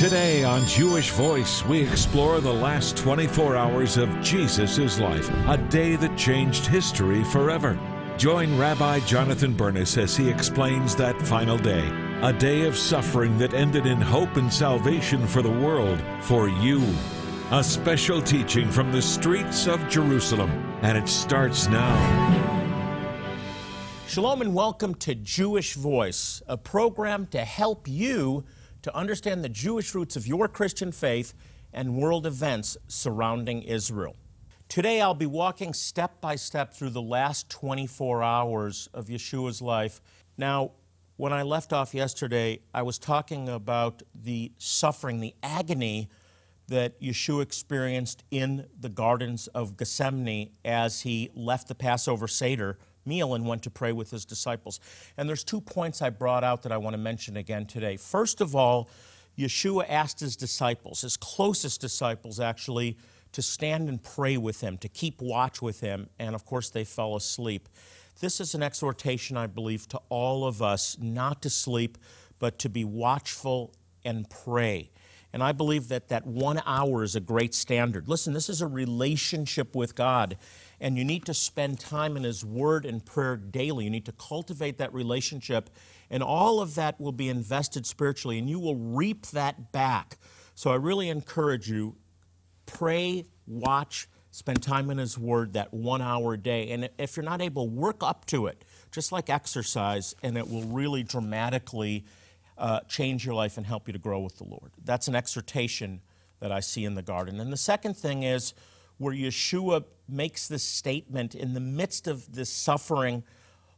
Today on Jewish Voice, we explore the last 24 hours of Jesus' life, a day that changed history forever. Join Rabbi Jonathan Bernis as he explains that final day, a day of suffering that ended in hope and salvation for the world, for you. A special teaching from the streets of Jerusalem, and it starts now. Shalom and welcome to Jewish Voice, a program to help you to understand the Jewish roots of your Christian faith and world events surrounding Israel. Today, I'll be walking step by step through the last 24 hours of Yeshua's life. Now, when I left off yesterday, I was talking about the suffering, the agony that Yeshua experienced in the gardens of Gethsemane as he left the Passover Seder meal and went to pray with his disciples. And there's two points I brought out that I want to mention again today. First of all, Yeshua asked his disciples, his closest disciples actually, to stand and pray with him, to keep watch with him, and of course they fell asleep. This is an exhortation, I believe, to all of us not to sleep, but to be watchful and pray. And I believe that that one hour is a great standard. Listen, this is a relationship with God and you need to spend time in His Word and prayer daily. You need to cultivate that relationship, and all of that will be invested spiritually, and you will reap that back. So I really encourage you pray, watch, spend time in His Word that one hour a day. And if you're not able, work up to it, just like exercise, and it will really dramatically uh, change your life and help you to grow with the Lord. That's an exhortation that I see in the garden. And the second thing is, where Yeshua makes this statement in the midst of this suffering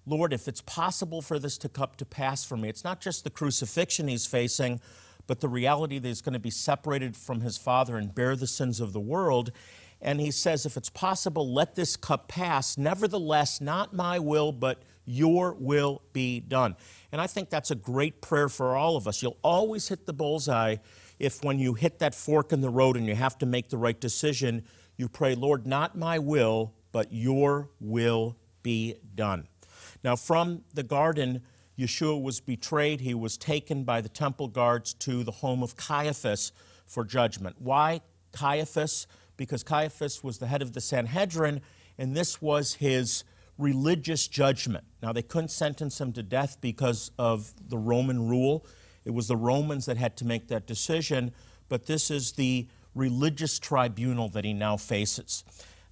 Lord, if it's possible for this to come to pass for me, it's not just the crucifixion he's facing, but the reality that he's going to be separated from his Father and bear the sins of the world. And he says, If it's possible, let this cup pass. Nevertheless, not my will, but your will be done. And I think that's a great prayer for all of us. You'll always hit the bullseye if, when you hit that fork in the road and you have to make the right decision, you pray, Lord, not my will, but your will be done. Now, from the garden, Yeshua was betrayed. He was taken by the temple guards to the home of Caiaphas for judgment. Why Caiaphas? Because Caiaphas was the head of the Sanhedrin, and this was his religious judgment. Now, they couldn't sentence him to death because of the Roman rule. It was the Romans that had to make that decision, but this is the religious tribunal that he now faces.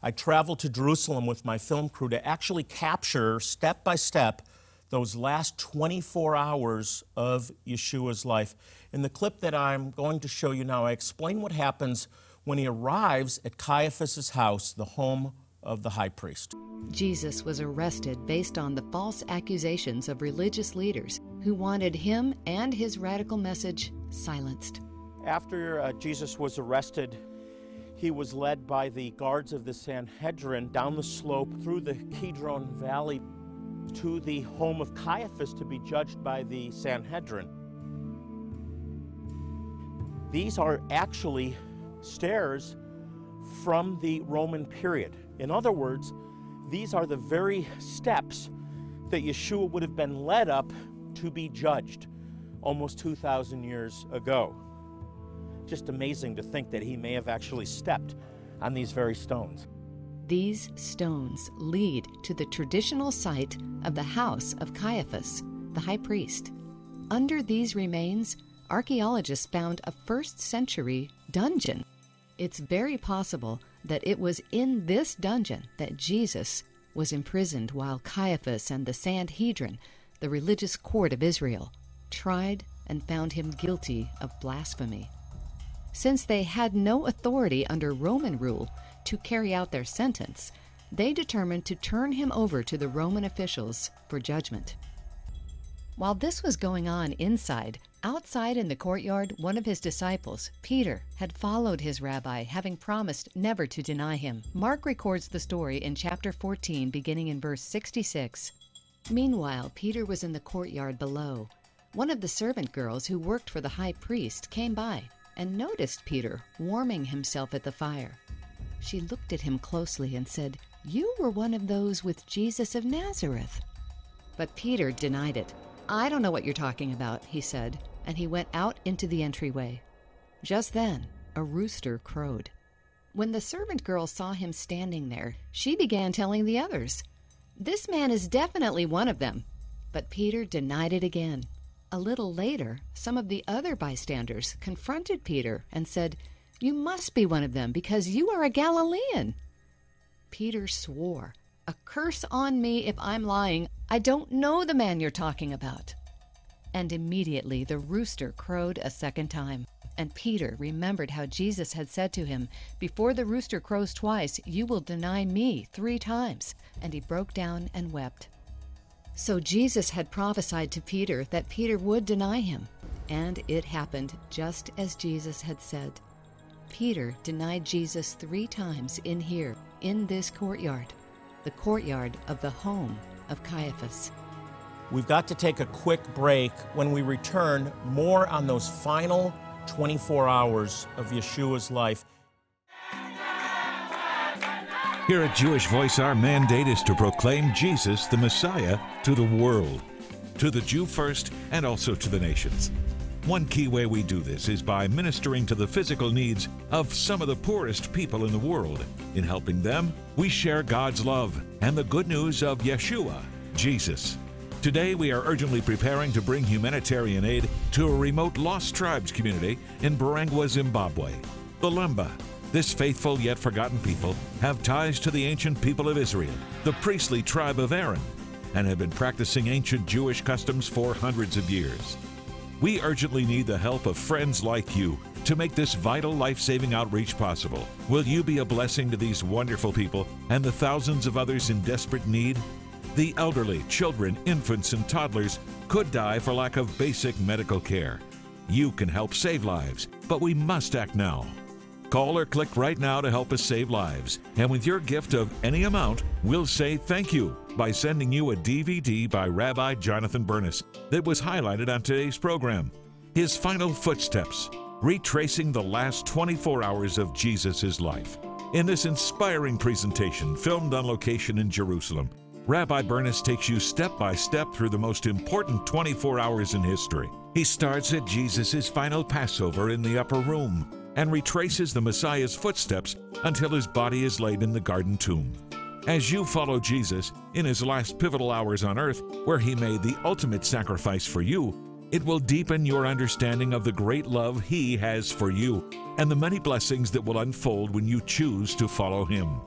I traveled to Jerusalem with my film crew to actually capture step by step those last 24 hours of Yeshua's life. In the clip that I'm going to show you now, I explain what happens when he arrives at Caiaphas' house, the home of the high priest. Jesus was arrested based on the false accusations of religious leaders who wanted him and his radical message silenced. After uh, Jesus was arrested, he was led by the guards of the Sanhedrin down the slope through the Kidron Valley to the home of Caiaphas to be judged by the Sanhedrin. These are actually stairs from the Roman period. In other words, these are the very steps that Yeshua would have been led up to be judged almost 2,000 years ago just amazing to think that he may have actually stepped on these very stones. These stones lead to the traditional site of the house of Caiaphas, the high priest. Under these remains, archaeologists found a first century dungeon. It's very possible that it was in this dungeon that Jesus was imprisoned while Caiaphas and the Sanhedrin, the religious court of Israel, tried and found him guilty of blasphemy since they had no authority under Roman rule to carry out their sentence, they determined to turn him over to the Roman officials for judgment. While this was going on inside, outside in the courtyard, one of his disciples, Peter, had followed his rabbi, having promised never to deny him. Mark records the story in chapter 14, beginning in verse 66. Meanwhile, Peter was in the courtyard below. One of the servant girls who worked for the high priest came by and noticed Peter warming himself at the fire. She looked at him closely and said, You were one of those with Jesus of Nazareth. But Peter denied it. I don't know what you're talking about, he said, and he went out into the entryway. Just then, a rooster crowed. When the servant girl saw him standing there, she began telling the others, This man is definitely one of them. But Peter denied it again. A little later, some of the other bystanders confronted Peter and said, You must be one of them because you are a Galilean. Peter swore, A curse on me if I'm lying. I don't know the man you're talking about. And immediately the rooster crowed a second time. And Peter remembered how Jesus had said to him, Before the rooster crows twice, you will deny me three times. And he broke down and wept. So Jesus had prophesied to Peter that Peter would deny him. And it happened just as Jesus had said. Peter denied Jesus three times in here, in this courtyard, the courtyard of the home of Caiaphas. We've got to take a quick break. When we return, more on those final 24 hours of Yeshua's life. Here at Jewish Voice, our mandate is to proclaim Jesus, the Messiah, to the world, to the Jew first, and also to the nations. One key way we do this is by ministering to the physical needs of some of the poorest people in the world. In helping them, we share God's love and the good news of Yeshua, Jesus. Today, we are urgently preparing to bring humanitarian aid to a remote lost tribes community in Mberengwa, Zimbabwe. The Lemba, this faithful yet forgotten people, have ties to the ancient people of Israel, the priestly tribe of Aaron, and have been practicing ancient Jewish customs for hundreds of years. We urgently need the help of friends like you to make this vital life saving outreach possible. Will you be a blessing to these wonderful people and the thousands of others in desperate need? The elderly, children, infants, and toddlers could die for lack of basic medical care. You can help save lives, but we must act now. Call or click right now to help us save lives. And with your gift of any amount, we'll say thank you by sending you a DVD by Rabbi Jonathan Bernis that was highlighted on today's program. His Final Footsteps, retracing the last 24 hours of Jesus' life. In this inspiring presentation, filmed on location in Jerusalem, Rabbi Bernis takes you step by step through the most important 24 hours in history. He starts at Jesus' final Passover in the upper room and retraces the Messiah's footsteps until his body is laid in the garden tomb. As you follow Jesus in his last pivotal hours on earth, where he made the ultimate sacrifice for you, it will deepen your understanding of the great love he has for you and the many blessings that will unfold when you choose to follow him.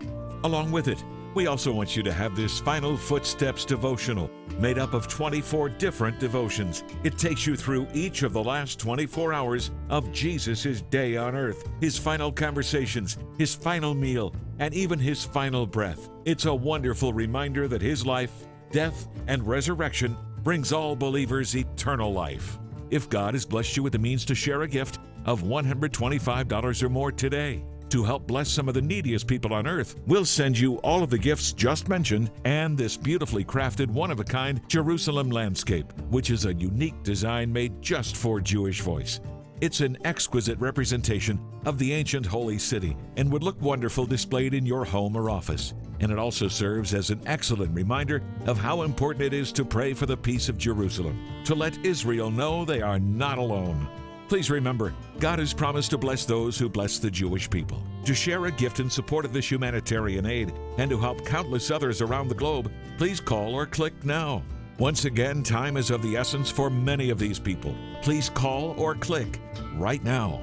Along with it, we also want you to have this Final Footsteps devotional made up of 24 different devotions. It takes you through each of the last 24 hours of Jesus' day on earth, his final conversations, his final meal, and even his final breath. It's a wonderful reminder that his life, death, and resurrection brings all believers eternal life. If God has blessed you with the means to share a gift of $125 or more today, to help bless some of the neediest people on earth. We'll send you all of the gifts just mentioned and this beautifully crafted, one of a kind Jerusalem landscape, which is a unique design made just for Jewish Voice. It's an exquisite representation of the ancient holy city and would look wonderful displayed in your home or office. And it also serves as an excellent reminder of how important it is to pray for the peace of Jerusalem, to let Israel know they are not alone. Please remember, God has promised to bless those who bless the Jewish people. To share a gift in support of this humanitarian aid and to help countless others around the globe, please call or click now. Once again, time is of the essence for many of these people. Please call or click right now.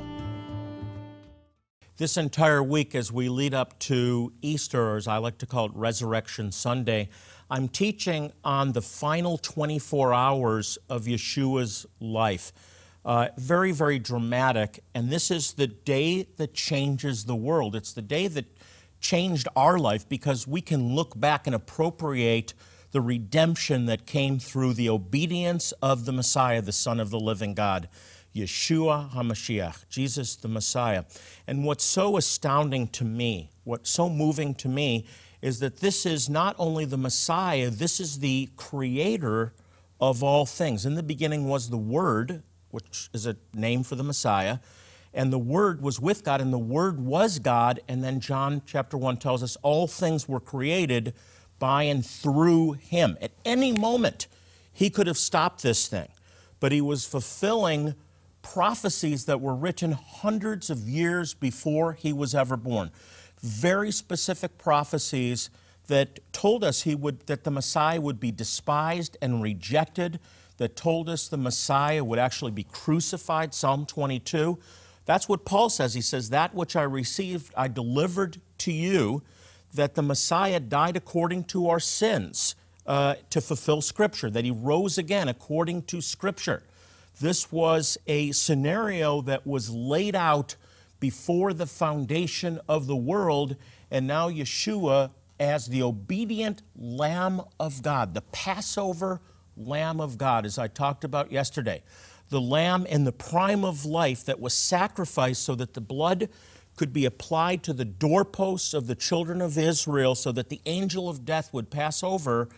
This entire week, as we lead up to Easter, or as I like to call it, Resurrection Sunday, I'm teaching on the final 24 hours of Yeshua's life. Uh, very, very dramatic. And this is the day that changes the world. It's the day that changed our life because we can look back and appropriate the redemption that came through the obedience of the Messiah, the Son of the living God, Yeshua HaMashiach, Jesus the Messiah. And what's so astounding to me, what's so moving to me, is that this is not only the Messiah, this is the creator of all things. In the beginning was the Word, which is a name for the Messiah. And the Word was with God, and the Word was God. And then John chapter 1 tells us all things were created by and through Him. At any moment, He could have stopped this thing, but He was fulfilling prophecies that were written hundreds of years before he was ever born. Very specific prophecies that told us he would, that the Messiah would be despised and rejected, that told us the Messiah would actually be crucified, Psalm 22. That's what Paul says. He says, That which I received, I delivered to you, that the Messiah died according to our sins uh, to fulfill Scripture, that he rose again according to Scripture. This was a scenario that was laid out before the foundation of the world, and now Yeshua, as the obedient Lamb of God, the Passover Lamb of God, as I talked about yesterday, the Lamb in the prime of life that was sacrificed so that the blood could be applied to the doorposts of the children of Israel so that the angel of death would pass over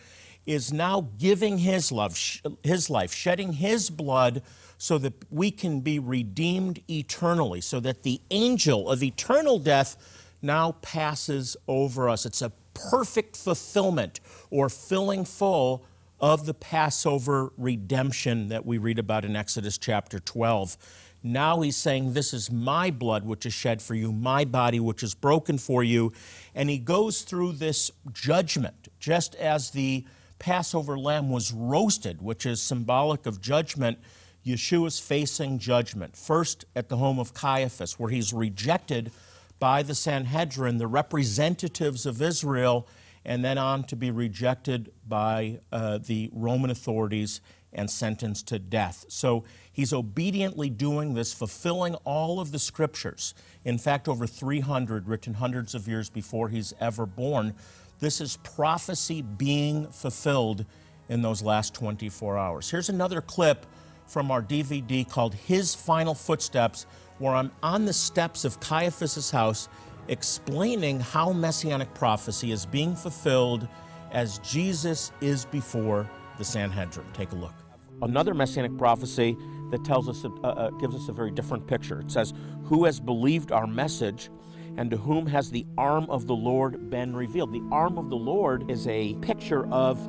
is now giving his love his life shedding his blood so that we can be redeemed eternally so that the angel of eternal death now passes over us. It's a perfect fulfillment or filling full of the Passover redemption that we read about in Exodus chapter 12 now he's saying, This is my blood which is shed for you, my body which is broken for you. And he goes through this judgment, just as the Passover lamb was roasted, which is symbolic of judgment. Yeshua is facing judgment. First at the home of Caiaphas, where he's rejected by the Sanhedrin, the representatives of Israel, and then on to be rejected by uh, the Roman authorities and sentenced to death. So he's obediently doing this, fulfilling all of the scriptures. In fact, over 300 written hundreds of years before he's ever born. This is prophecy being fulfilled in those last 24 hours. Here's another clip from our DVD called His Final Footsteps, where I'm on the steps of Caiaphas's house explaining how messianic prophecy is being fulfilled as Jesus is before the Sanhedrin. Take a look. Another messianic prophecy that tells us, uh, uh, gives us a very different picture. It says, Who has believed our message? and to whom has the arm of the Lord been revealed? The arm of the Lord is a picture of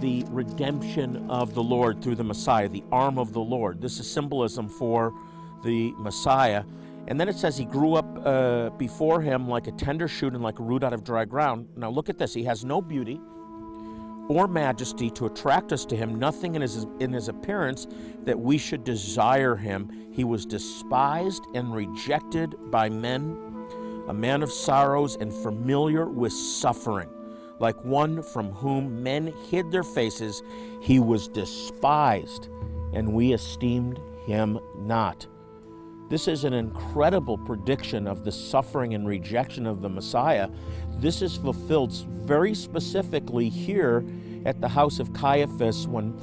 the redemption of the Lord through the Messiah, the arm of the Lord. This is symbolism for the Messiah. And then it says he grew up uh, before him like a tender shoot and like a root out of dry ground. Now look at this. He has no beauty or majesty to attract us to him, nothing in his, in his appearance that we should desire him. He was despised and rejected by men a man of sorrows and familiar with suffering. Like one from whom men hid their faces, he was despised, and we esteemed him not. This is an incredible prediction of the suffering and rejection of the Messiah. This is fulfilled very specifically here at the house of Caiaphas when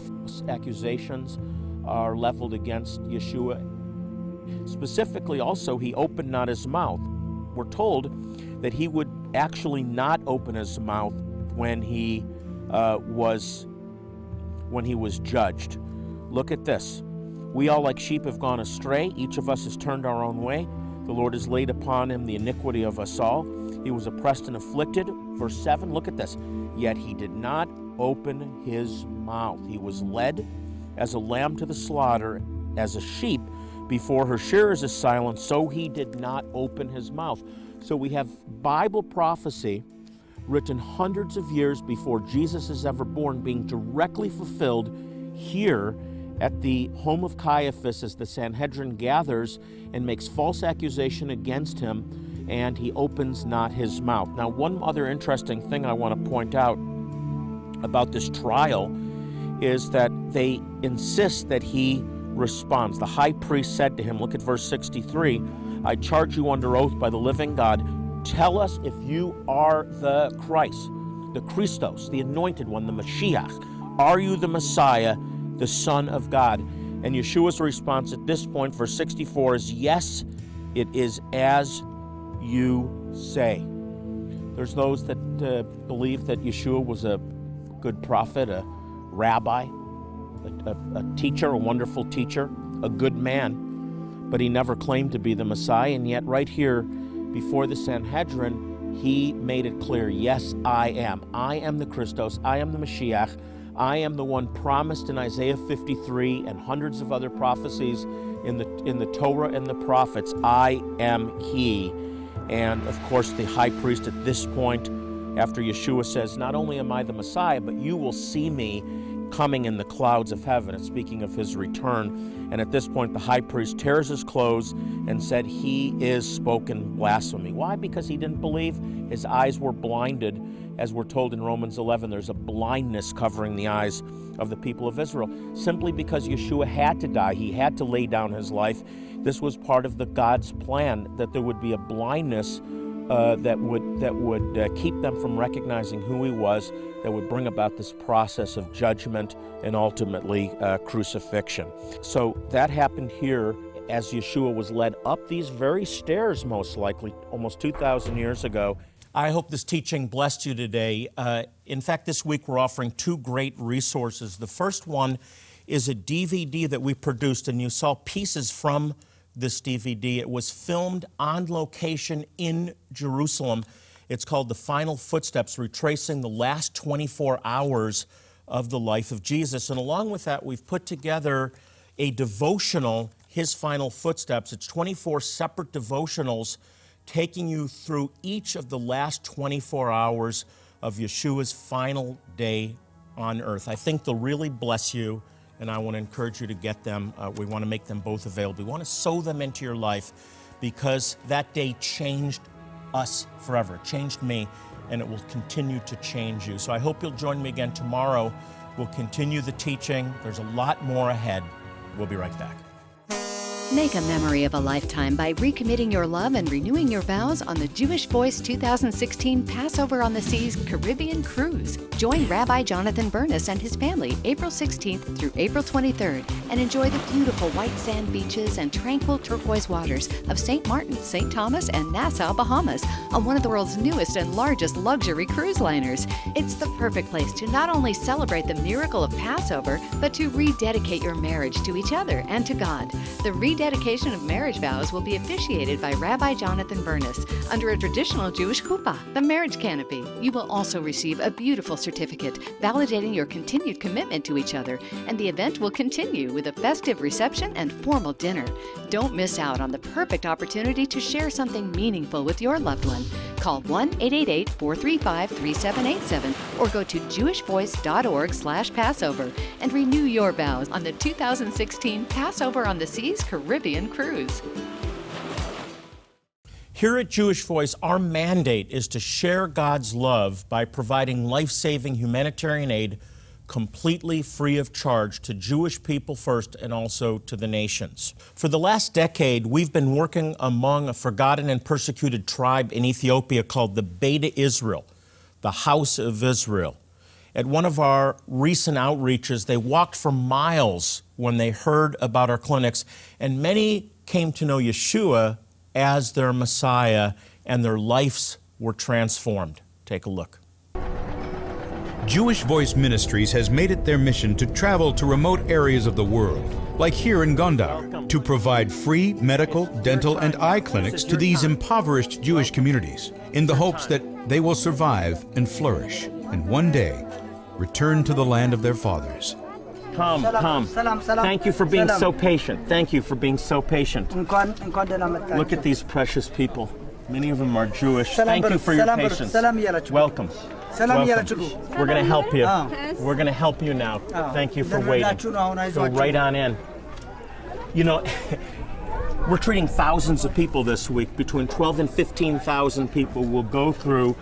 accusations are leveled against Yeshua. Specifically, also, he opened not his mouth we're told that he would actually not open his mouth when he uh, was when he was judged. Look at this. We all like sheep have gone astray. Each of us has turned our own way. The Lord has laid upon him the iniquity of us all. He was oppressed and afflicted. Verse 7, look at this. Yet he did not open his mouth. He was led as a lamb to the slaughter, as a sheep before her shearers is silent, so he did not open his mouth. So we have Bible prophecy written hundreds of years before Jesus is ever born being directly fulfilled here at the home of Caiaphas as the Sanhedrin gathers and makes false accusation against him, and he opens not his mouth. Now, one other interesting thing I want to point out about this trial is that they insist that he responds. The high priest said to him, Look at verse 63 I charge you under oath by the living God, tell us if you are the Christ, the Christos, the anointed one, the Mashiach. Are you the Messiah, the Son of God? And Yeshua's response at this point, verse 64, is Yes, it is as you say. There's those that uh, believe that Yeshua was a good prophet, a rabbi, a, a, a teacher, a wonderful teacher, a good man, but he never claimed to be the Messiah. And yet, right here before the Sanhedrin, he made it clear yes, I am. I am the Christos. I am the Mashiach. I am the one promised in Isaiah 53 and hundreds of other prophecies in the, in the Torah and the prophets. I am He. And of course, the high priest at this point, after Yeshua says, Not only am I the Messiah, but you will see me coming in the clouds of heaven. And speaking of his return. And at this point, the high priest tears his clothes and said, He is spoken blasphemy. Why? Because he didn't believe. His eyes were blinded. As we're told in Romans 11, there's a blindness covering the eyes of the people of Israel. Simply because Yeshua had to die, he had to lay down his life. This was part of the God's plan that there would be a blindness uh, that would that would uh, keep them from recognizing who he was, that would bring about this process of judgment and ultimately uh, crucifixion. So that happened here as Yeshua was led up these very stairs, most likely, almost 2,000 years ago. I hope this teaching blessed you today. Uh, in fact, this week we're offering two great resources. The first one is a DVD that we produced, and you saw pieces from this DVD. It was filmed on location in Jerusalem. It's called The Final Footsteps, retracing the last 24 hours of the life of Jesus. And along with that, we've put together a devotional, His Final Footsteps. It's 24 separate devotionals taking you through each of the last 24 hours of Yeshua's final day on earth. I think they'll really bless you and I want to encourage you to get them. Uh, we want to make them both available. We want to sow them into your life because that day changed us forever, it changed me, and it will continue to change you. So I hope you'll join me again tomorrow. We'll continue the teaching. There's a lot more ahead. We'll be right back. Make a memory of a lifetime by recommitting your love and renewing your vows on the Jewish Voice 2016 Passover on the Seas Caribbean Cruise. Join Rabbi Jonathan Bernis and his family April 16th through April 23rd and enjoy the beautiful white sand beaches and tranquil turquoise waters of St. Martin, St. Thomas, and Nassau, Bahamas on one of the world's newest and largest luxury cruise liners. It's the perfect place to not only celebrate the miracle of Passover, but to rededicate your marriage to each other and to God. The rededication of marriage vows will be officiated by Rabbi Jonathan Bernis under a traditional Jewish chuppah, the marriage canopy. You will also receive a beautiful certificate validating your continued commitment to each other, and the event will continue with a festive reception and formal dinner. Don't miss out on the perfect opportunity to share something meaningful with your loved one. Call 1-888-435-3787 or go to jewishvoice.org slash Passover and renew your vows on the 2016 Passover on the Seas Caribbean Cruise. Here at Jewish Voice, our mandate is to share God's love by providing life saving humanitarian aid completely free of charge to Jewish people first and also to the nations. For the last decade, we've been working among a forgotten and persecuted tribe in Ethiopia called the Beta Israel, the House of Israel. At one of our recent outreaches, they walked for miles when they heard about our clinics, and many came to know Yeshua as their Messiah, and their lives were transformed. Take a look. Jewish Voice Ministries has made it their mission to travel to remote areas of the world, like here in Gondar, to provide free medical, dental, and eye clinics to these impoverished Jewish communities in the hopes that they will survive and flourish, and one day return to the land of their fathers. Come, come. Thank you for being so patient. Thank you for being so patient. Look at these precious people. Many of them are Jewish. Thank you for your patience. Welcome. Welcome. We're going to help you. Uh, We're going to help you now. Thank you for waiting. So right on in. You know, we're treating thousands of people this week. Between 12 and 15,000 people will go through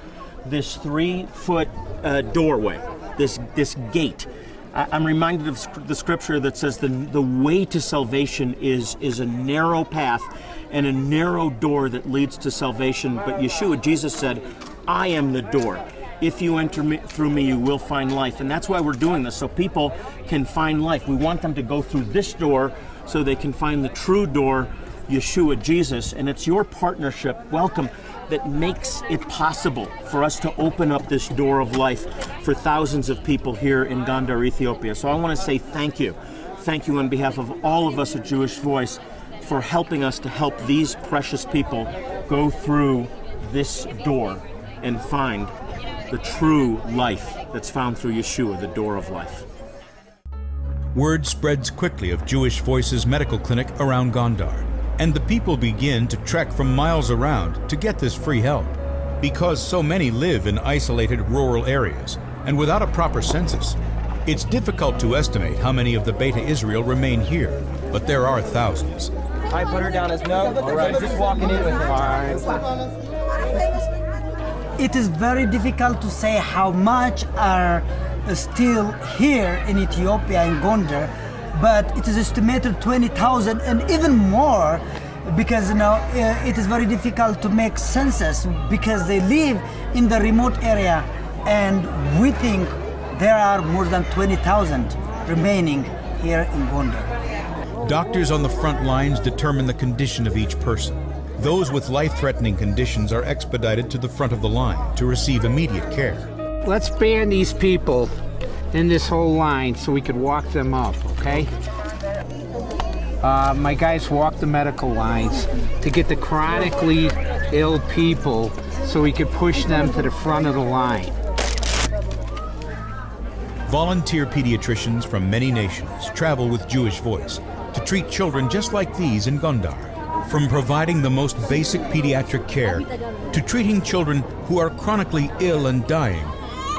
this three-foot uh, doorway, this this gate. I, am reminded of the scripture that says the the way to salvation is is a narrow path and a narrow door that leads to salvation. But Yeshua, Jesus said, "I am the door." If you enter me, through me, you will find life. And that's why we're doing this, so people can find life. We want them to go through this door so they can find the true door, Yeshua, Jesus. And it's your partnership, welcome, that makes it possible for us to open up this door of life for thousands of people here in Gondar, Ethiopia. So I want to say thank you. Thank you on behalf of all of us at Jewish Voice for helping us to help these precious people go through this door and find the true life that's found through Yeshua, the door of life. word spreads quickly of Jewish Voices medical clinic around Gondar, and the people begin to trek from miles around to get this free help. Because so many live in isolated rural areas and without a proper census, it's difficult to estimate how many of the Beta Israel remain here, but there are thousands. I put her down as no. All right, just walking in with her. All right. It is very difficult to say how much are still here in Ethiopia in Gondar, but it is estimated 20,000 and even more because you know uh, it is very difficult to make census because they live in the remote area and we think there are more than 20,000 remaining here in Gondar. Doctors on the front lines determine the condition of each person. Those with life-threatening conditions are expedited to the front of the line to receive immediate care. Let's band these people in this whole line so we could walk them up, okay? Uh, my guys walk the medical lines to get the chronically ill people so we could push them to the front of the line. Volunteer pediatricians from many nations travel with Jewish Voice to treat children just like these in Gondar. From providing the most basic pediatric care to treating children who are chronically ill and dying,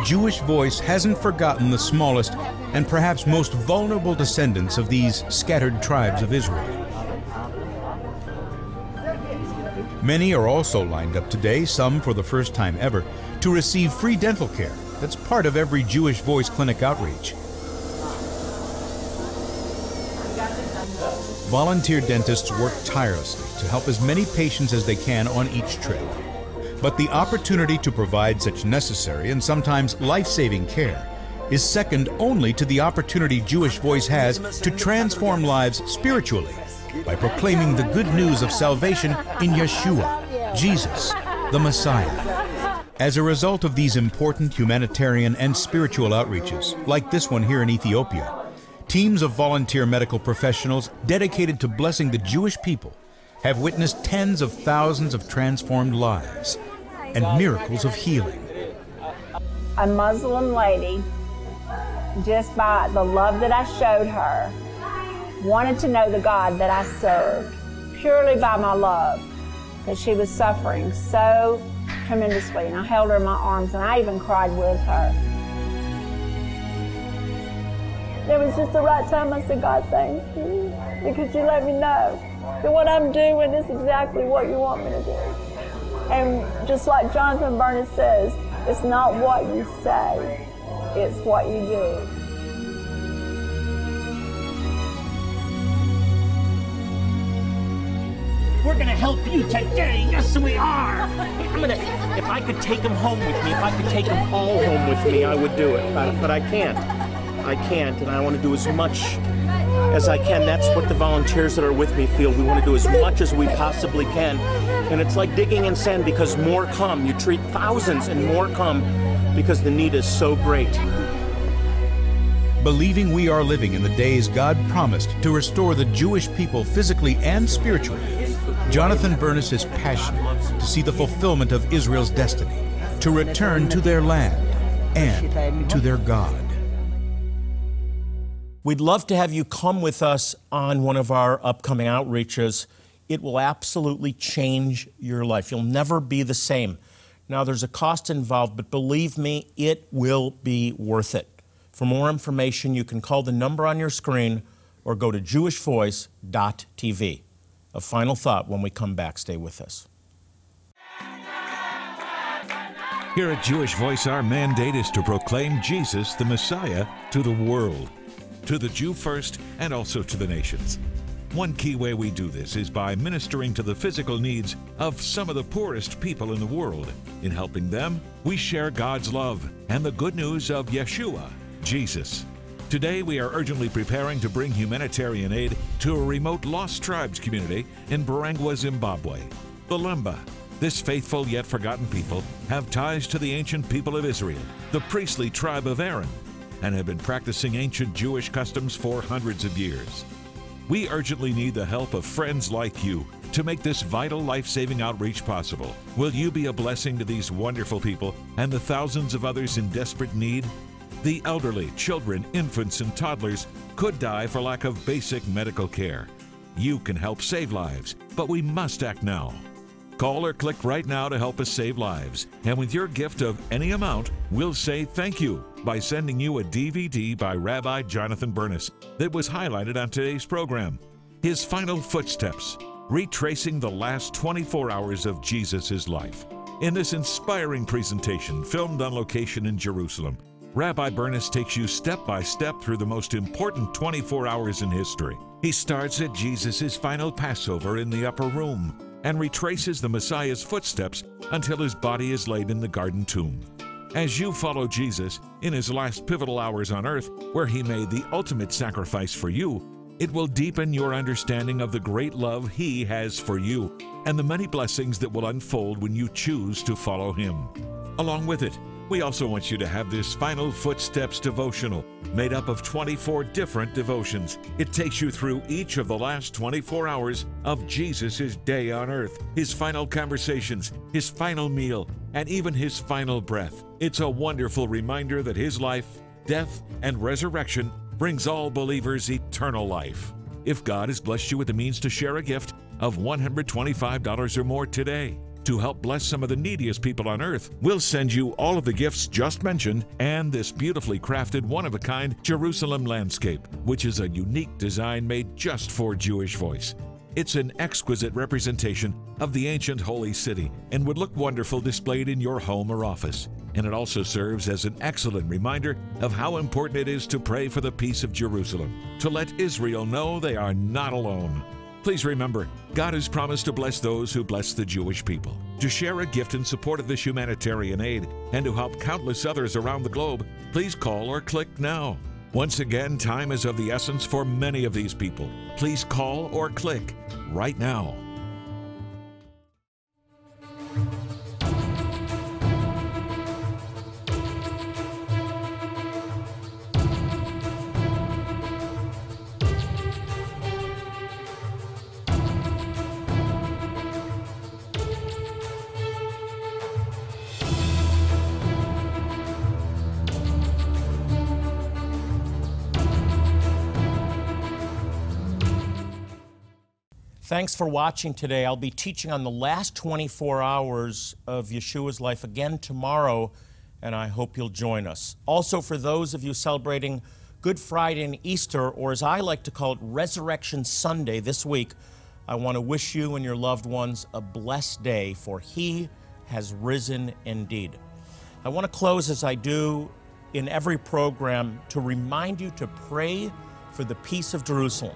Jewish Voice hasn't forgotten the smallest and perhaps most vulnerable descendants of these scattered tribes of Israel. Many are also lined up today, some for the first time ever, to receive free dental care that's part of every Jewish Voice Clinic outreach. Volunteer dentists work tirelessly to help as many patients as they can on each trip. But the opportunity to provide such necessary and sometimes life-saving care is second only to the opportunity Jewish Voice has to transform lives spiritually by proclaiming the good news of salvation in Yeshua, Jesus, the Messiah. As a result of these important humanitarian and spiritual outreaches, like this one here in Ethiopia, teams of volunteer medical professionals dedicated to blessing the Jewish people have witnessed tens of thousands of transformed lives and miracles of healing. A Muslim lady, just by the love that I showed her, wanted to know the God that I served purely by my love because she was suffering so tremendously. And I held her in my arms and I even cried with her. It was just the right time. I said, God, thank you because you let me know that what I'm doing is exactly what you want me to do. And just like Jonathan Bernis says, it's not what you say, it's what you do. We're gonna help you today. Yes, we are. I'm gonna. If I could take them home with me, if I could take them all home with me, I would do it. But, but I can't. I can't, and I want to do as much as I can. That's what the volunteers that are with me feel. We want to do as much as we possibly can. And it's like digging in sand because more come. You treat thousands and more come because the need is so great. Believing we are living in the days God promised to restore the Jewish people physically and spiritually, Jonathan Bernis is passionate to see the fulfillment of Israel's destiny, to return to their land and to their God. We'd love to have you come with us on one of our upcoming outreaches. It will absolutely change your life. You'll never be the same. Now, there's a cost involved, but believe me, it will be worth it. For more information, you can call the number on your screen or go to jewishvoice.tv. A final thought when we come back. Stay with us. Here at Jewish Voice, our mandate is to proclaim Jesus, the Messiah, to the world, to the Jew first, and also to the nations. One key way we do this is by ministering to the physical needs of some of the poorest people in the world. In helping them, we share God's love and the good news of Yeshua, Jesus. Today, we are urgently preparing to bring humanitarian aid to a remote lost tribes community in Mberengwa, Zimbabwe. The Lemba, this faithful yet forgotten people, have ties to the ancient people of Israel, the priestly tribe of Aaron, and have been practicing ancient Jewish customs for hundreds of years. We urgently need the help of friends like you to make this vital life saving outreach possible. Will you be a blessing to these wonderful people and the thousands of others in desperate need? The elderly, children, infants, and toddlers could die for lack of basic medical care. You can help save lives, but we must act now. Call or click right now to help us save lives. And with your gift of any amount, we'll say thank you by sending you a DVD by Rabbi Jonathan Bernis that was highlighted on today's program. His Final Footsteps, retracing the last 24 hours of Jesus' life. In this inspiring presentation, filmed on location in Jerusalem, Rabbi Bernis takes you step by step through the most important 24 hours in history. He starts at Jesus' final Passover in the upper room and retraces the Messiah's footsteps until his body is laid in the garden tomb. As you follow Jesus in his last pivotal hours on earth, where he made the ultimate sacrifice for you, it will deepen your understanding of the great love he has for you and the many blessings that will unfold when you choose to follow him. Along with it, we also want you to have this Final Footsteps devotional made up of 24 different devotions. It takes you through each of the last 24 hours of Jesus' day on earth, his final conversations, his final meal, and even his final breath. It's a wonderful reminder that his life, death, and resurrection brings all believers eternal life. If God has blessed you with the means to share a gift of $125 or more today, to help bless some of the neediest people on earth. We'll send you all of the gifts just mentioned and this beautifully crafted, one of a kind Jerusalem landscape, which is a unique design made just for Jewish Voice. It's an exquisite representation of the ancient holy city and would look wonderful displayed in your home or office. And it also serves as an excellent reminder of how important it is to pray for the peace of Jerusalem, to let Israel know they are not alone. Please remember, God has promised to bless those who bless the Jewish people. To share a gift in support of this humanitarian aid and to help countless others around the globe, please call or click now. Once again, time is of the essence for many of these people. Please call or click right now. Thanks for watching today. I'll be teaching on the last 24 hours of Yeshua's life again tomorrow, and I hope you'll join us. Also, for those of you celebrating Good Friday and Easter, or as I like to call it, Resurrection Sunday this week, I want to wish you and your loved ones a blessed day, for He has risen indeed. I want to close as I do in every program to remind you to pray for the peace of Jerusalem.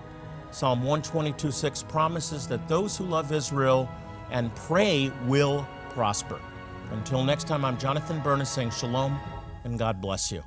Psalm 122:6 promises that those who love Israel and pray will prosper. Until next time, I'm Jonathan Bernis saying shalom and God bless you.